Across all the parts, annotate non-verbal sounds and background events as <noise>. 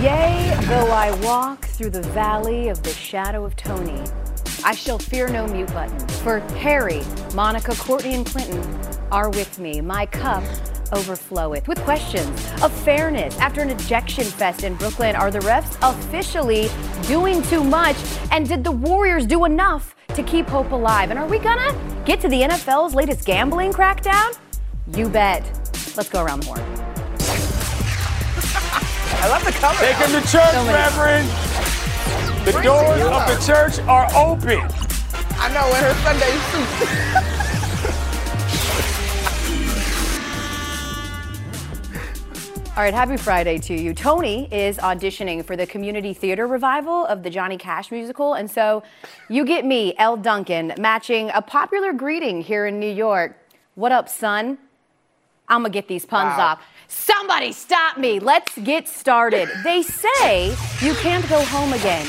Yea, though I walk through the valley of the shadow of Tony, I shall fear no mute button. For Harry, Monica, Courtney, and Clinton are with me. My cup overfloweth with questions of fairness. After an ejection fest in Brooklyn, are the refs officially doing too much? And did the Warriors do enough to keep hope alive? And are we gonna get to the NFL's latest gambling crackdown? You bet. Let's go around the horn. I love the color. Take him to church, So Reverend. The Bring doors of the church are open. I know in her Sunday suit. All right, happy Friday to you. Tony is auditioning for the community theater revival of the Johnny Cash musical. And so you get me, Elle Duncan, matching a popular greeting here in New York. What up, son? I'm gonna get these puns Wow. off. Somebody stop me. Let's get started. They say you can't go home again.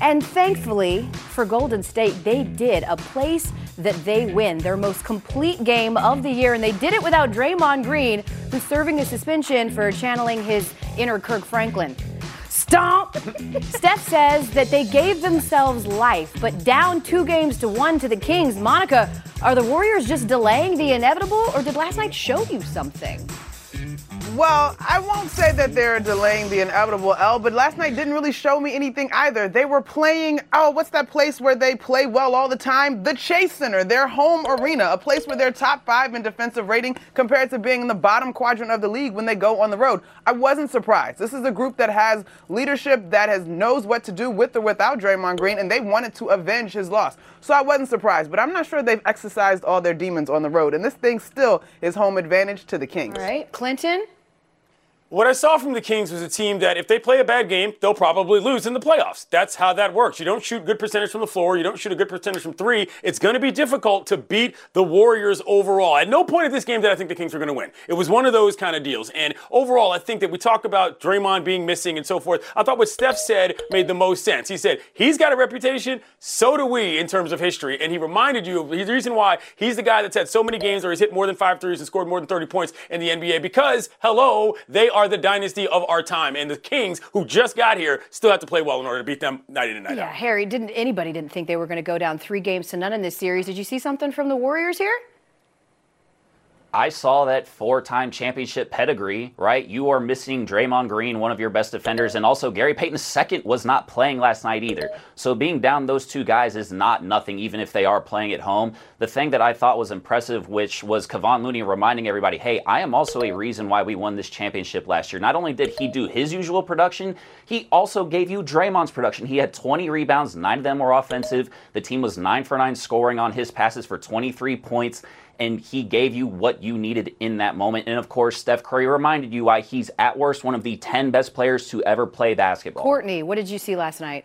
And thankfully for Golden State, they did a place that they win their most complete game of the year. And they did it without Draymond Green, who's serving a suspension for channeling his inner Kirk Franklin. Stomp! <laughs> Steph says that they gave themselves life, but down two games to one to the Kings. Monica, are the Warriors just delaying the inevitable, or did last night show you something? Well, I won't say that they're delaying the inevitable Elle, but last night didn't really show me anything either. They were playing, oh, what's that place where they play well all the time? The Chase Center, their home arena, a place where they're top five in defensive rating compared to being in the bottom quadrant of the league when they go on the road. I wasn't surprised. This is a group that has leadership that has knows what to do with or without Draymond Green, and they wanted to avenge his loss. So I wasn't surprised, but I'm not sure they've exercised all their demons on the road, and this thing still is home advantage to the Kings. All right, Clinton? What I saw from the Kings was a team that if they play a bad game, they'll probably lose in the playoffs. That's how that works. You don't shoot good percentage from the floor, you don't shoot a good percentage from three. It's going to be difficult to beat the Warriors overall. At no point of this game did I think the Kings were going to win. It was one of those kind of deals. And overall, I think that we talk about Draymond being missing and so forth. I thought what Steph said made the most sense. He said, he's got a reputation, so do we in terms of history. And he reminded you of the reason why he's the guy that's had so many games where he's hit more than five threes and scored more than 30 points in the NBA because, hello, they are the dynasty of our time. And the Kings, who just got here, still have to play well in order to beat them night in and night Yeah, out. Harry, didn't anybody didn't think they were going to go down three games to none in this series? Did you see something from the Warriors here? I saw that four-time championship pedigree, right? You are missing Draymond Green, one of your best defenders, and also Gary Payton II was not playing last night either. So being down those two guys is not nothing, even if they are playing at home. The thing that I thought was impressive, which was Kevon Looney reminding everybody, hey, I am also a reason why we won this championship last year. Not only did he do his usual production, he also gave you Draymond's production. He had 20 rebounds, nine of them were offensive. The team was nine for nine scoring on his passes for 23 points and he gave you what you needed in that moment. And of course, Steph Curry reminded you why he's at worst one of the 10 best players to ever play basketball. Courtney, what did you see last night?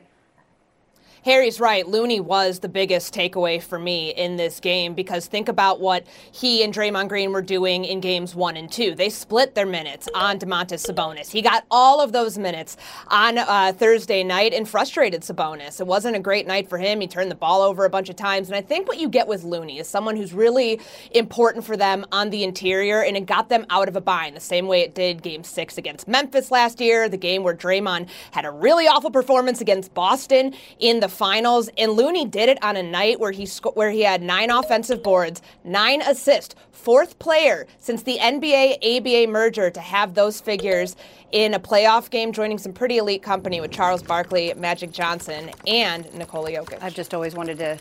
Harry's right. Looney was the biggest takeaway for me in this game because think about what he and Draymond Green were doing in games one and two. They split their minutes on Domantas Sabonis. He got all of those minutes on uh, Thursday night and frustrated Sabonis. It wasn't a great night for him. He turned the ball over a bunch of times. And I think what you get with Looney is someone who's really important for them on the interior and it got them out of a bind the same way it did game six against Memphis last year, the game where Draymond had a really awful performance against Boston in the finals, and Looney did it on a night where he sco- where he had nine offensive boards, nine assists, fourth player since the NBA ABA merger to have those figures in a playoff game, joining some pretty elite company with Charles Barkley, Magic Johnson, and Nikola Jokic. I've just always wanted to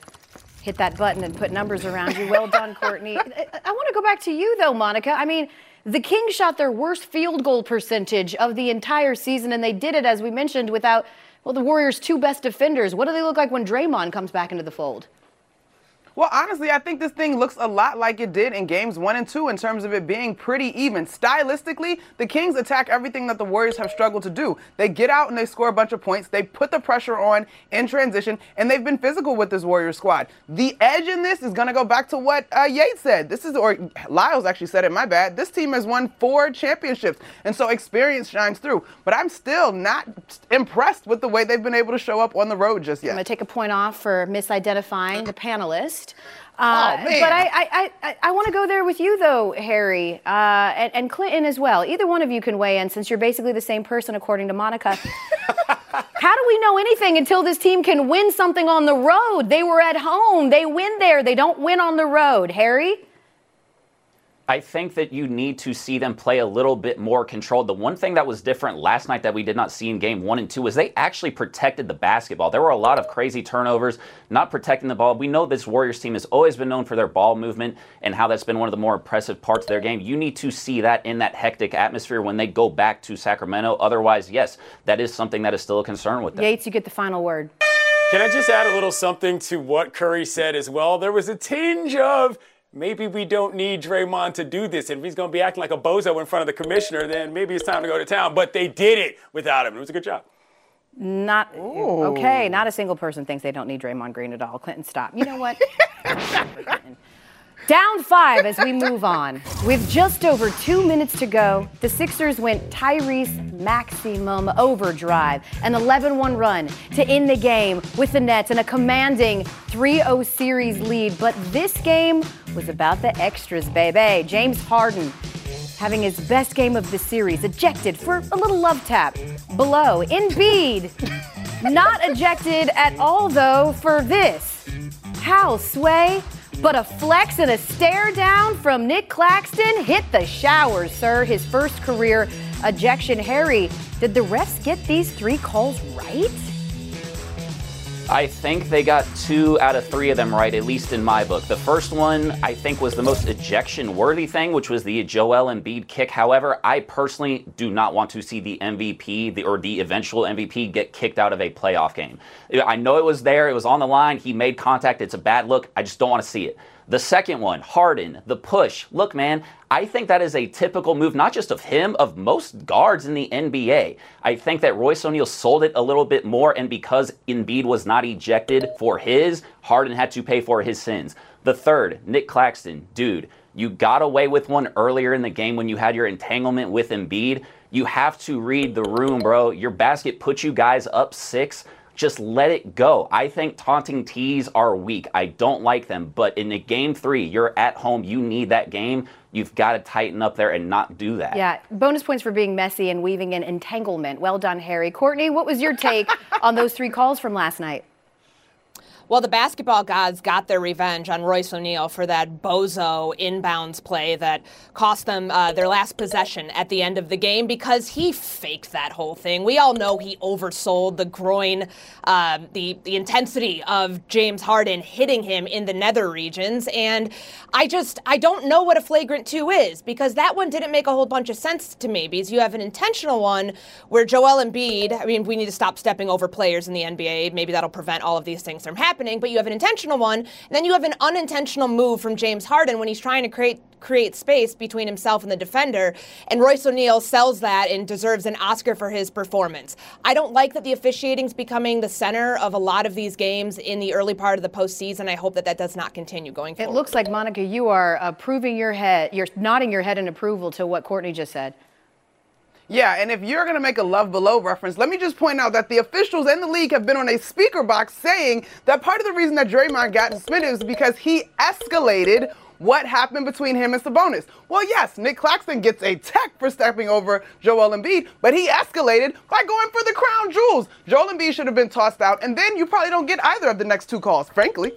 hit that button and put numbers around you. Well done, <laughs> Courtney. I want to go back to you, though, Monica. I mean, the Kings shot their worst field goal percentage of the entire season, and they did it, as we mentioned, without, well, the Warriors' two best defenders. What do they look like when Draymond comes back into the fold? Well, honestly, I think this thing looks a lot like it did in games one and two in terms of it being pretty even. Stylistically, the Kings attack everything that the Warriors have struggled to do. They get out and they score a bunch of points. They put the pressure on in transition, and they've been physical with this Warriors squad. The edge in this is going to go back to what uh, Yates said. This is, or Lyles actually said it, my bad. This team has won four championships, and so experience shines through. But I'm still not impressed with the way they've been able to show up on the road just yet. I'm going to take a point off for misidentifying the panelist. Worst. Uh, Oh. But I, I, I, I want to go there with you, though, Harry, uh, and, and Clinton as well. Either one of you can weigh in since you're basically the same person, according to Monica. <laughs> How do we know anything until this team can win something on the road? They were at home. They win there. They don't win on the road. Harry? I think that you need to see them play a little bit more controlled. The one thing that was different last night that we did not see in game one and two was they actually protected the basketball. There were a lot of crazy turnovers, not protecting the ball. We know this Warriors team has always been known for their ball movement and how that's been one of the more impressive parts of their game. You need to see that in that hectic atmosphere when they go back to Sacramento. Otherwise, yes, that is something that is still a concern with them. Yates, you get the final word. Can I just add a little something to what Curry said as well? There was a tinge of maybe we don't need Draymond to do this. And if he's going to be acting like a bozo in front of the commissioner, then maybe it's time to go to town. But they did it without him. It was a good job. Not okay. Not a single person thinks they don't need Draymond Green at all. Clinton, stop. You know what? <laughs> Down five as we move on. With just over two minutes to go, the Sixers went Tyrese maximum overdrive, an 11 1 run to end the game with the Nets and a commanding 3 0 series lead. But this game was about the extras, baby. James Harden having his best game of the series, ejected for a little love tap. Below, Embiid, not ejected at all though for this. How sway? But a flex and a stare down from Nick Claxton hit the showers, sir. His first career ejection. Harry, did the refs get these three calls right? I think they got two out of three of them right, at least in my book. The first one, I think, was the most ejection worthy thing, which was the Joel Embiid kick. However, I personally do not want to see the MVP the, or the eventual MVP get kicked out of a playoff game. I know it was there, it was on the line, he made contact, it's a bad look. I just don't want to see it. The second one, Harden, the push. Look, man, I think that is a typical move, not just of him, of most guards in the NBA. I think that Royce O'Neale sold it a little bit more, and because Embiid was not ejected for his, Harden had to pay for his sins. The third, Nick Claxton, dude, you got away with one earlier in the game when you had your entanglement with Embiid. You have to read the room, bro. Your basket put you guys up six just let it go. I think taunting tees are weak. I don't like them. But in a game three, you're at home. You need that game. You've got to tighten up there and not do that. Yeah, bonus points for being messy and weaving in entanglement. Well done, Harry. Courtney, what was your take on those three calls from last night? Well, the basketball gods got their revenge on Royce O'Neale for that bozo inbounds play that cost them uh, their last possession at the end of the game because he faked that whole thing. We all know he oversold the groin, um, the the intensity of James Harden hitting him in the nether regions, and I just I don't know what a flagrant two is because that one didn't make a whole bunch of sense to me because you have an intentional one where Joel Embiid. I mean, we need to stop stepping over players in the NBA. Maybe that'll prevent all of these things from happening happening, but you have an intentional one, and then you have an unintentional move from James Harden when he's trying to create create space between himself and the defender. And Royce O'Neale sells that and deserves an Oscar for his performance. I don't like that the officiating's becoming the center of a lot of these games in the early part of the postseason. I hope that that does not continue going forward. It looks like Monica, you are approving your head. You're nodding your head in approval to what Courtney just said. Yeah, and if you're going to make a Love Below reference, let me just point out that the officials and the league have been on a speaker box saying that part of the reason that Draymond got suspended is because he escalated what happened between him and Sabonis. Well, yes, Nick Claxton gets a tech for stepping over Joel Embiid, but he escalated by going for the crown jewels. Joel Embiid should have been tossed out, and then you probably don't get either of the next two calls, frankly.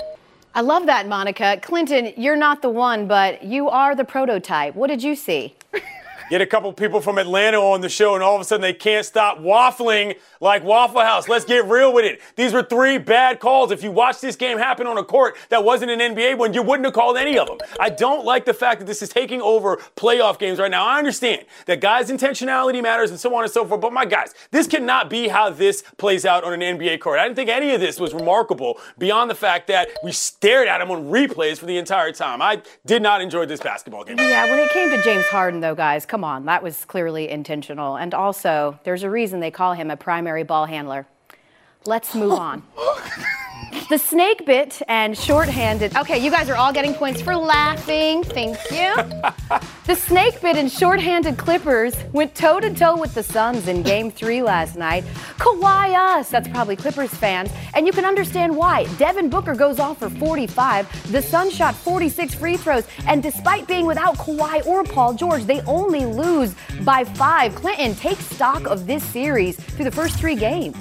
I love that, Monica. Clinton, you're not the one, but you are the prototype. What did you see? <laughs> Get a couple people from Atlanta on the show, and all of a sudden they can't stop waffling like Waffle House. Let's get real with it. These were three bad calls. If you watched this game happen on a court that wasn't an NBA one, you wouldn't have called any of them. I don't like the fact that this is taking over playoff games right now. I understand that guys' intentionality matters and so on and so forth, but my guys, this cannot be how this plays out on an NBA court. I didn't think any of this was remarkable beyond the fact that we stared at him on replays for the entire time. I did not enjoy this basketball game. Yeah, when it came to James Harden, though, guys, come on, that was clearly intentional. And also, there's a reason they call him a primary ball handler. Let's move on. The snake bit and shorthanded. Okay, you guys are all getting points for laughing. Thank you. The snake bit and short-handed Clippers went toe-to-toe with the Suns in Game 3 last night. Kawhi us, that's probably Clippers fans, and you can understand why. Devin Booker goes off for 45. The Suns shot 46 free throws, and despite being without Kawhi or Paul George, they only lose by five. Clinton, take stock of this series through the first three games.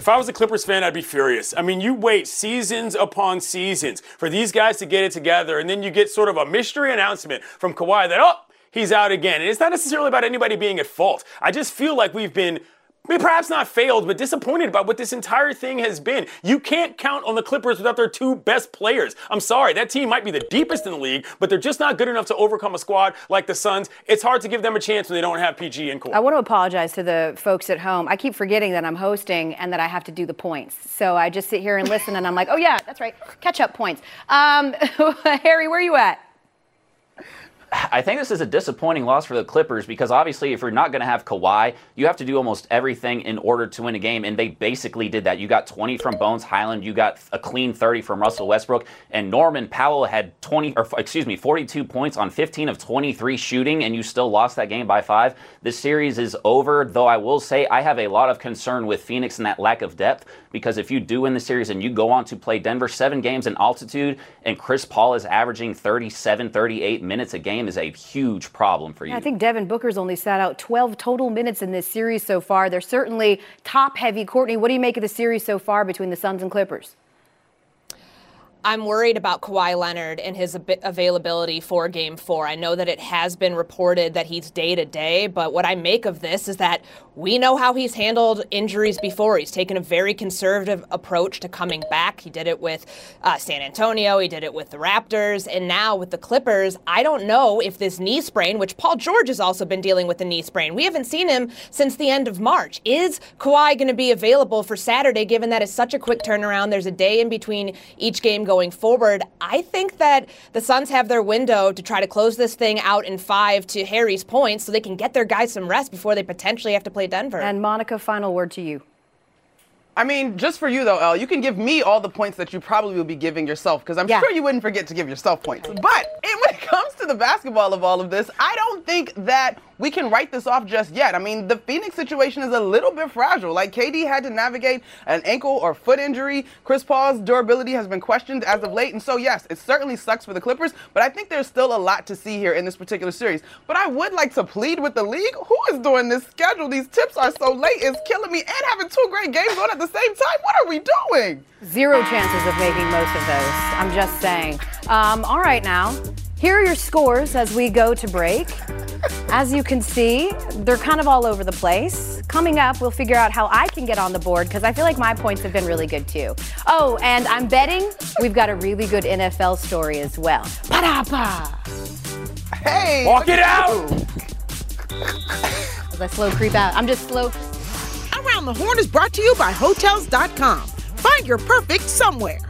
If I was a Clippers fan, I'd be furious. I mean, you wait seasons upon seasons for these guys to get it together, and then you get sort of a mystery announcement from Kawhi that, oh, he's out again. And it's not necessarily about anybody being at fault. I just feel like we've been I mean, perhaps not failed, but disappointed about what this entire thing has been. You can't count on the Clippers without their two best players. I'm sorry, that team might be the deepest in the league, but they're just not good enough to overcome a squad like the Suns. It's hard to give them a chance when they don't have PG and Core. I want to apologize to the folks at home. I keep forgetting that I'm hosting and that I have to do the points. So I just sit here and listen, and I'm like, oh yeah, that's right, catch up points. Um, <laughs> Harry, where are you at? <sighs> I think this is a disappointing loss for the Clippers because obviously, if you're not going to have Kawhi, you have to do almost everything in order to win a game, and they basically did that. You got 20 from Bones Hyland, you got a clean 30 from Russell Westbrook, and Norman Powell had 20, or excuse me, 42 points on 15 of 23 shooting, and you still lost that game by five. This series is over, though I will say I have a lot of concern with Phoenix and that lack of depth because if you do win the series and you go on to play Denver seven games in altitude, and Chris Paul is averaging 37, 38 minutes a game game is a huge problem for you. I think Devin Booker's only sat out 12 total minutes in this series so far. They're certainly top heavy. Courtney, what do you make of the series so far between the Suns and Clippers? I'm worried about Kawhi Leonard and his availability for game four. I know that it has been reported that he's day to day, but what I make of this is that we know how he's handled injuries before. He's taken a very conservative approach to coming back. He did it with uh, San Antonio, he did it with the Raptors, and now with the Clippers. I don't know if this knee sprain, which Paul George has also been dealing with a knee sprain, we haven't seen him since the end of March. Is Kawhi going to be available for Saturday, given that it's such a quick turnaround? There's a day in between each game going forward. I think that the Suns have their window to try to close this thing out in five to Harry's point so they can get their guys some rest before they potentially have to play Denver. And Monica, final word to you. I mean, just for you though, Elle, you can give me all the points that you probably will be giving yourself because I'm yeah. sure you wouldn't forget to give yourself points. But when it comes to the basketball of all of this, I don't think that we can write this off just yet. I mean, the Phoenix situation is a little bit fragile. Like KD had to navigate an ankle or foot injury. Chris Paul's durability has been questioned as of late. And so, yes, it certainly sucks for the Clippers, but I think there's still a lot to see here in this particular series. But I would like to plead with the league. Who is doing this schedule? These tips are so late. It's killing me. And having two great games on at the same time. What are we doing? Zero chances of making most of those. I'm just saying. Um, all right, now. Here are your scores as we go to break. As you can see, they're kind of all over the place. Coming up, we'll figure out how I can get on the board because I feel like my points have been really good too. Oh, and I'm betting we've got a really good NFL story as well. Pa-da-pa! Hey! Walk it out! As I slow creep out. I'm just slow. Around the Horn is brought to you by Hotels.com. Find your perfect somewhere.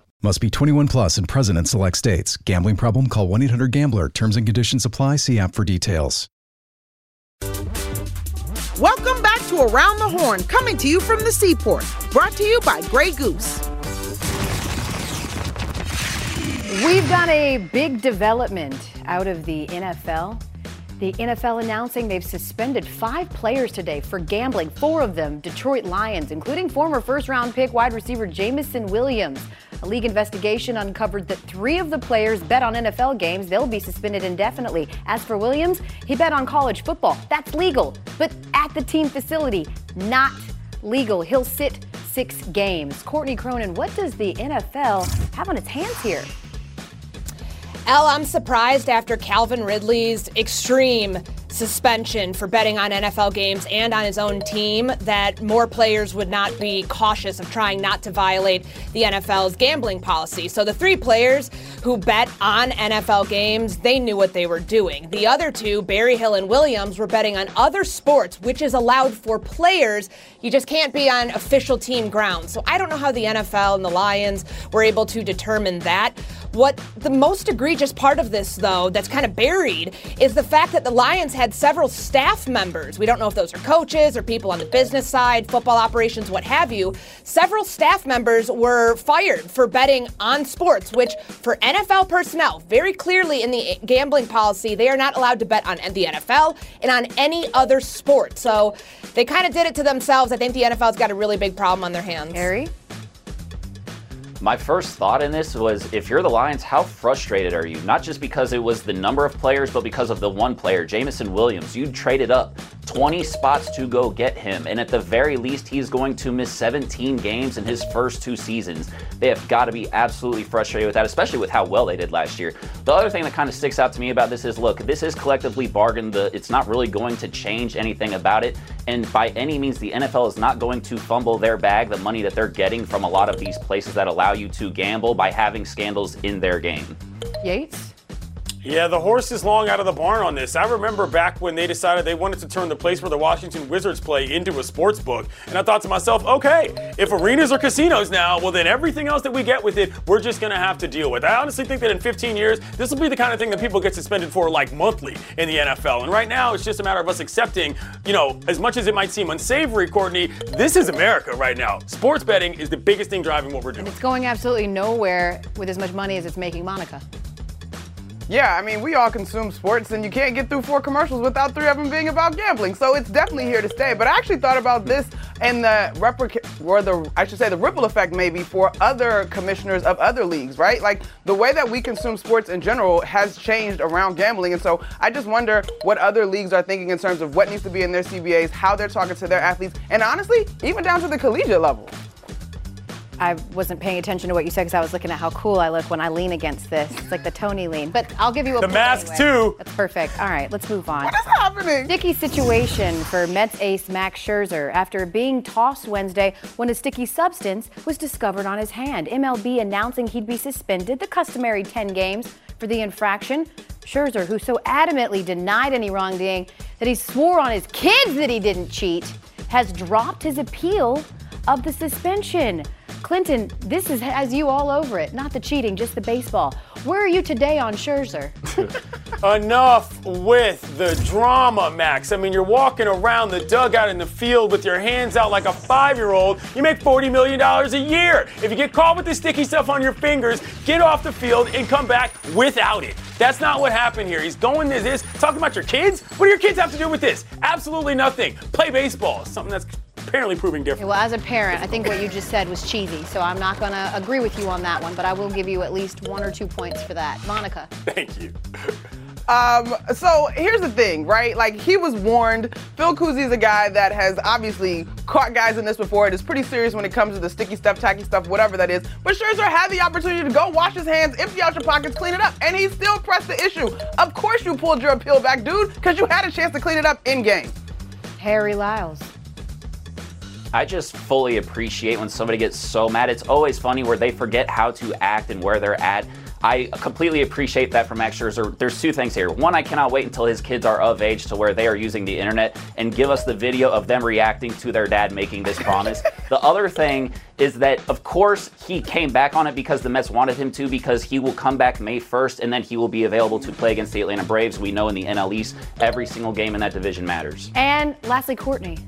Must be 21 plus and present in select states. Gambling problem? Call 1 800 GAMBLER. Terms and conditions apply. See app for details. Welcome back to Around the Horn, coming to you from the Seaport. Brought to you by Grey Goose. We've got a big development out of the NFL. The NFL announcing they've suspended five players today for gambling, four of them Detroit Lions, including former first round pick wide receiver Jameson Williams. A league investigation uncovered that three of the players bet on NFL games. They'll be suspended indefinitely. As for Williams, he bet on college football. That's legal, but at the team facility, not legal. He'll sit six games. Courtney Cronin, what does the NFL have on its hands here? Elle, I'm surprised after Calvin Ridley's extreme suspension for betting on NFL games and on his own team that more players would not be cautious of trying not to violate the NFL's gambling policy. So the three players who bet on NFL games, they knew what they were doing. The other two, Berryhill and Williams, were betting on other sports, which is allowed for players. You just can't be on official team grounds. So I don't know how the NFL and the Lions were able to determine that. What the most egregious part of this, though, that's kind of buried, is the fact that the Lions had several staff members. We don't know if those are coaches or people on the business side, football operations, what have you. Several staff members were fired for betting on sports, which for NFL personnel, very clearly in the gambling policy, they are not allowed to bet on the NFL and on any other sport. So they kind of did it to themselves. I think the NFL's got a really big problem on their hands. Harry? My first thought in this was if you're the Lions, how frustrated are you? Not just because it was the number of players, but because of the one player, Jameson Williams. You traded up 20 spots to go get him, and at the very least, he's going to miss 17 games in his first two seasons. They have got to be absolutely frustrated with that, especially with how well they did last year. The other thing that kind of sticks out to me about this is look, this is collectively bargained. The, it's not really going to change anything about it. And by any means, the NFL is not going to fumble their bag, the money that they're getting from a lot of these places that allow you to gamble by having scandals in their game. Yates? Yeah, the horse is long out of the barn on this. I remember back when they decided they wanted to turn the place where the Washington Wizards play into a sports book. And I thought to myself, okay, if arenas are casinos now, well, then everything else that we get with it, we're just going to have to deal with. I honestly think that in 15 years, this will be the kind of thing that people get suspended for like monthly in the NFL. And right now, it's just a matter of us accepting, you know, as much as it might seem unsavory, Courtney, this is America right now. Sports betting is the biggest thing driving what we're doing. And it's going absolutely nowhere with as much money as it's making Monica. Yeah, I mean, we all consume sports, and you can't get through four commercials without three of them being about gambling. So it's definitely here to stay. But I actually thought about this and the replica, or the I should say, the ripple effect maybe for other commissioners of other leagues, right? Like the way that we consume sports in general has changed around gambling, and so I just wonder what other leagues are thinking in terms of what needs to be in their CBAs, how they're talking to their athletes, and honestly, even down to the collegiate level. I wasn't paying attention to what you said because I was looking at how cool I look when I lean against this. It's like the Tony lean. But I'll give you a The point mask, anyway. too. That's perfect. All right, let's move on. What is happening? Sticky situation for Mets ace Max Scherzer after being tossed Wednesday when a sticky substance was discovered on his hand. MLB announcing he'd be suspended the customary 10 games for the infraction. Scherzer, who so adamantly denied any wrongdoing that he swore on his kids that he didn't cheat, has dropped his appeal of the suspension. Clinton, this is has you all over it. Not the cheating, just the baseball. Where are you today on Scherzer? <laughs> Enough with the drama, Max. I mean, you're walking around the dugout in the field with your hands out like a five year old. You make $40 million a year. If you get caught with the sticky stuff on your fingers, get off the field and come back without it. That's not what happened here. He's going to this, talking about your kids. What do your kids have to do with this? Absolutely nothing. Play baseball, something that's apparently proving different. Well, as a parent, I think what you just said was cheesy, so I'm not going to agree with you on that one, but I will give you at least one or two points for that. Monica. Thank you. Um, so here's the thing, right? Like he was warned. Phil Cuzzi a guy that has obviously caught guys in this before. It is pretty serious when it comes to the sticky stuff, tacky stuff, whatever that is. But Scherzer had the opportunity to go wash his hands, empty out your pockets, clean it up, and he still pressed the issue. Of course you pulled your appeal back, dude, because you had a chance to clean it up in game. Harry Lyles. I just fully appreciate when somebody gets so mad. It's always funny where they forget how to act and where they're at. I completely appreciate that from Max Scherzer. There's two things here. One, I cannot wait until his kids are of age to where they are using the internet and give us the video of them reacting to their dad making this promise. <laughs> the other thing is that, of course, he came back on it because the Mets wanted him to, because he will come back May 1st and then he will be available to play against the Atlanta Braves. We know in the NL East, every single game in that division matters. And lastly, Courtney.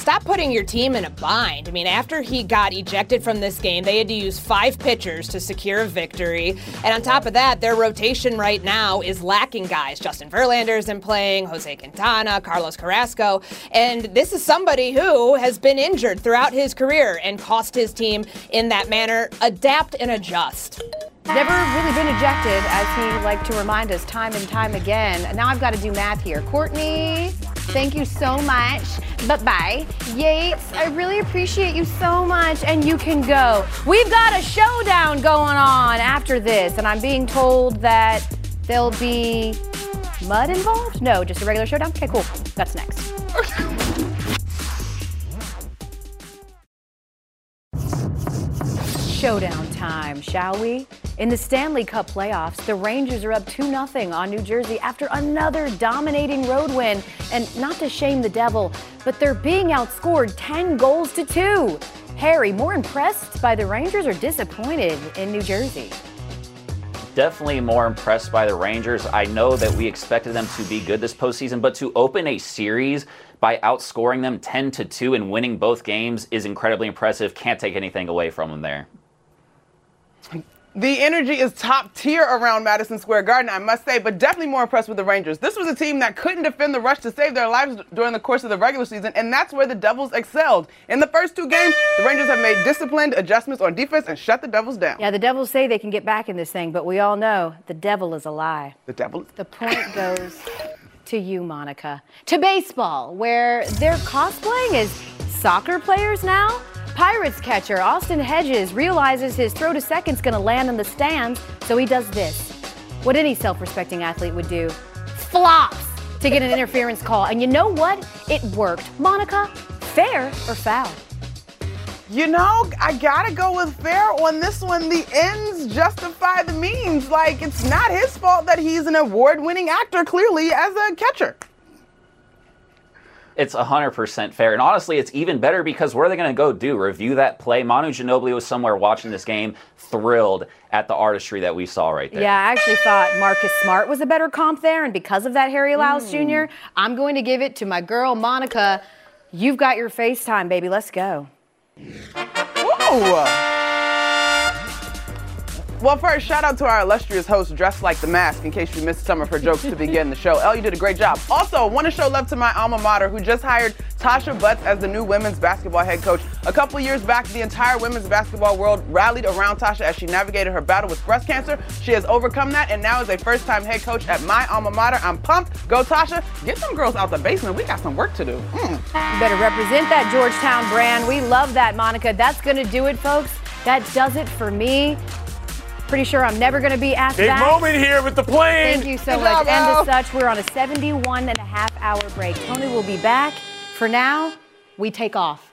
Stop putting your team in a bind. I mean, after he got ejected from this game, they had to use five pitchers to secure a victory. And on top of that, their rotation right now is lacking guys. Justin Verlander isn't playing, Jose Quintana, Carlos Carrasco. And this is somebody who has been injured throughout his career and cost his team in that manner. Adapt and adjust. Never really been ejected, as he liked to remind us time and time again. Now I've got to do math here. Courtney, thank you so much. But bye. Yates, I really appreciate you so much. And you can go. We've got a showdown going on after this, and I'm being told that there'll be mud involved? No, just a regular showdown? Okay, cool. That's next. Showdown time, shall we? In the Stanley Cup playoffs, the Rangers are up 2 0 on New Jersey after another dominating road win. And not to shame the devil, but they're being outscored 10 goals to 2. Harry, more impressed by the Rangers or disappointed in New Jersey? Definitely more impressed by the Rangers. I know that we expected them to be good this postseason, but to open a series by outscoring them 10 to 2 and winning both games is incredibly impressive. Can't take anything away from them there. The energy is top tier around Madison Square Garden, I must say, but definitely more impressed with the Rangers. This was a team that couldn't defend the rush to save their lives during the course of the regular season, and that's where the Devils excelled. In the first two games, the Rangers have made disciplined adjustments on defense and shut the Devils down. Yeah, the Devils say they can get back in this thing, but we all know the devil is a lie. The devil? The point goes to you, Monica. To baseball, where they're cosplaying as soccer players now. Pirates catcher Austin Hedges realizes his throw to second's going to land in the stands, so he does this. What any self respecting athlete would do flops to get an interference call. And you know what? It worked. Monica, fair or foul? You know, I gotta go with fair on this one. The ends justify the means. Like, it's not his fault that he's an award winning actor, clearly, as a catcher. It's 100% fair. And honestly, it's even better because what are they going to go do? Review that play? Manu Ginobili was somewhere watching this game, thrilled at the artistry that we saw right there. Yeah, I actually thought Marcus Smart was a better comp there. And because of that, Harry Lyles Mm. Jr., I'm going to give it to my girl, Monica. You've got your FaceTime, baby. Let's go. Ooh. Well, first, shout out to our illustrious host dressed like the mask in case you missed some of her jokes to begin the show. Elle, you did a great job. Also, want to show love to my alma mater who just hired Tasha Butts as the new women's basketball head coach. A couple years back, the entire women's basketball world rallied around Tasha as she navigated her battle with breast cancer. She has overcome that and now is a first time head coach at my alma mater. I'm pumped. Go, Tasha. Get some girls out the basement. We got some work to do. Mm. You better represent that Georgetown brand. We love that, Monica. That's going to do it, folks. That does it for me. Pretty sure I'm never going to be asked Big back. moment here with the plane. Thank you so Good much. job, and as such, we're on a 71 and a half hour break. Tony will be back. For now, we take off.